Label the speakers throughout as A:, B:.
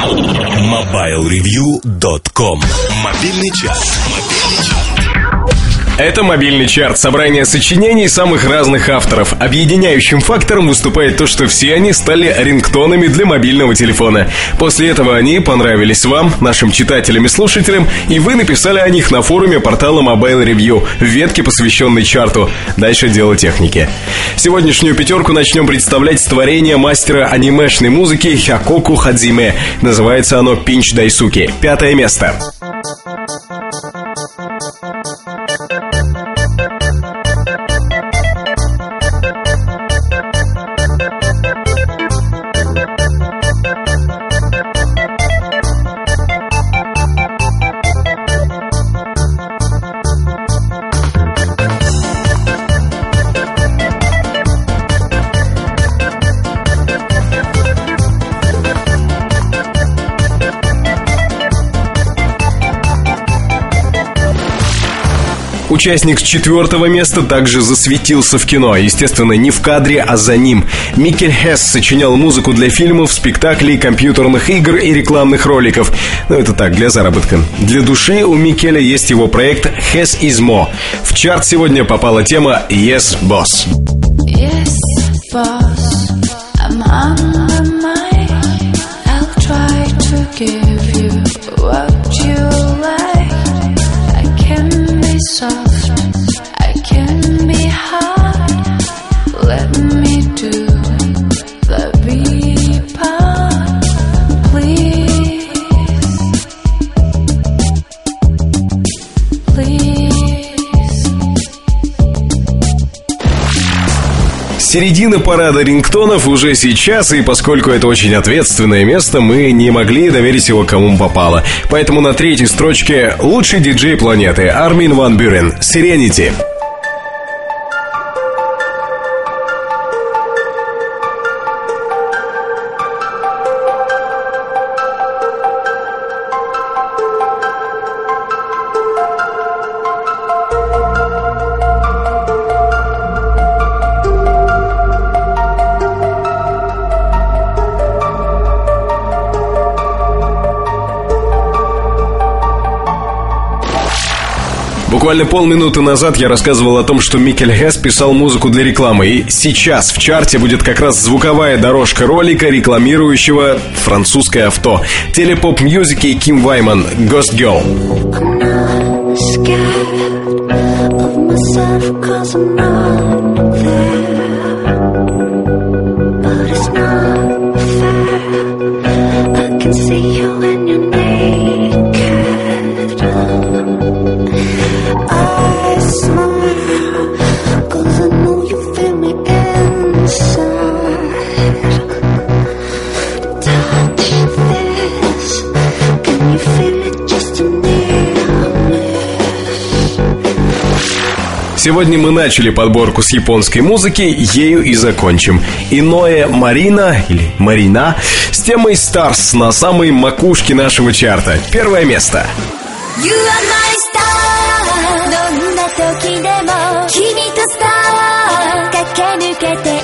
A: MobileReview.com Мобильный час.
B: Это мобильный чарт, собрание сочинений самых разных авторов. Объединяющим фактором выступает то, что все они стали рингтонами для мобильного телефона. После этого они понравились вам, нашим читателям и слушателям, и вы написали о них на форуме портала Mobile Review в ветке, посвященной чарту. Дальше дело техники. Сегодняшнюю пятерку начнем представлять с мастера анимешной музыки Хякоку Хадзиме. Называется оно «Пинч Дайсуки». Пятое место. Участник с четвертого места также засветился в кино. Естественно, не в кадре, а за ним. Микель Хесс сочинял музыку для фильмов, спектаклей, компьютерных игр и рекламных роликов. Ну, это так, для заработка. Для души у Микеля есть его проект Hess is Mo. В чарт сегодня попала тема Yes, Boss.
C: Yes, boss,
B: Середина парада рингтонов уже сейчас, и поскольку это очень ответственное место, мы не могли доверить его кому попало. Поэтому на третьей строчке лучший диджей планеты Армин Ван Бюрен «Сиренити». Буквально полминуты назад я рассказывал о том, что Микель Хесс писал музыку для рекламы, и сейчас в чарте будет как раз звуковая дорожка ролика, рекламирующего французское авто. Телепоп мьюзики Ким Вайман «Ghost Girl».
C: scared of myself cause I'm not
B: Сегодня мы начали подборку с японской музыки, ею и закончим. Иное Марина, или Марина, с темой Stars на самой макушке нашего чарта. Первое место.
C: You are my star どんな時でも君とスター駆け抜けて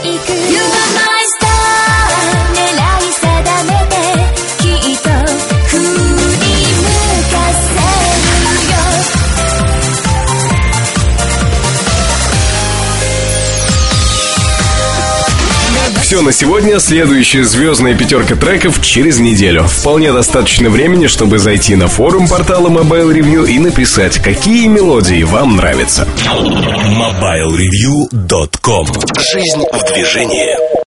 B: Все на сегодня. Следующая звездная пятерка треков через неделю. Вполне достаточно времени, чтобы зайти на форум портала Mobile Review и написать, какие мелодии вам нравятся.
A: MobileReview.com Жизнь в движении.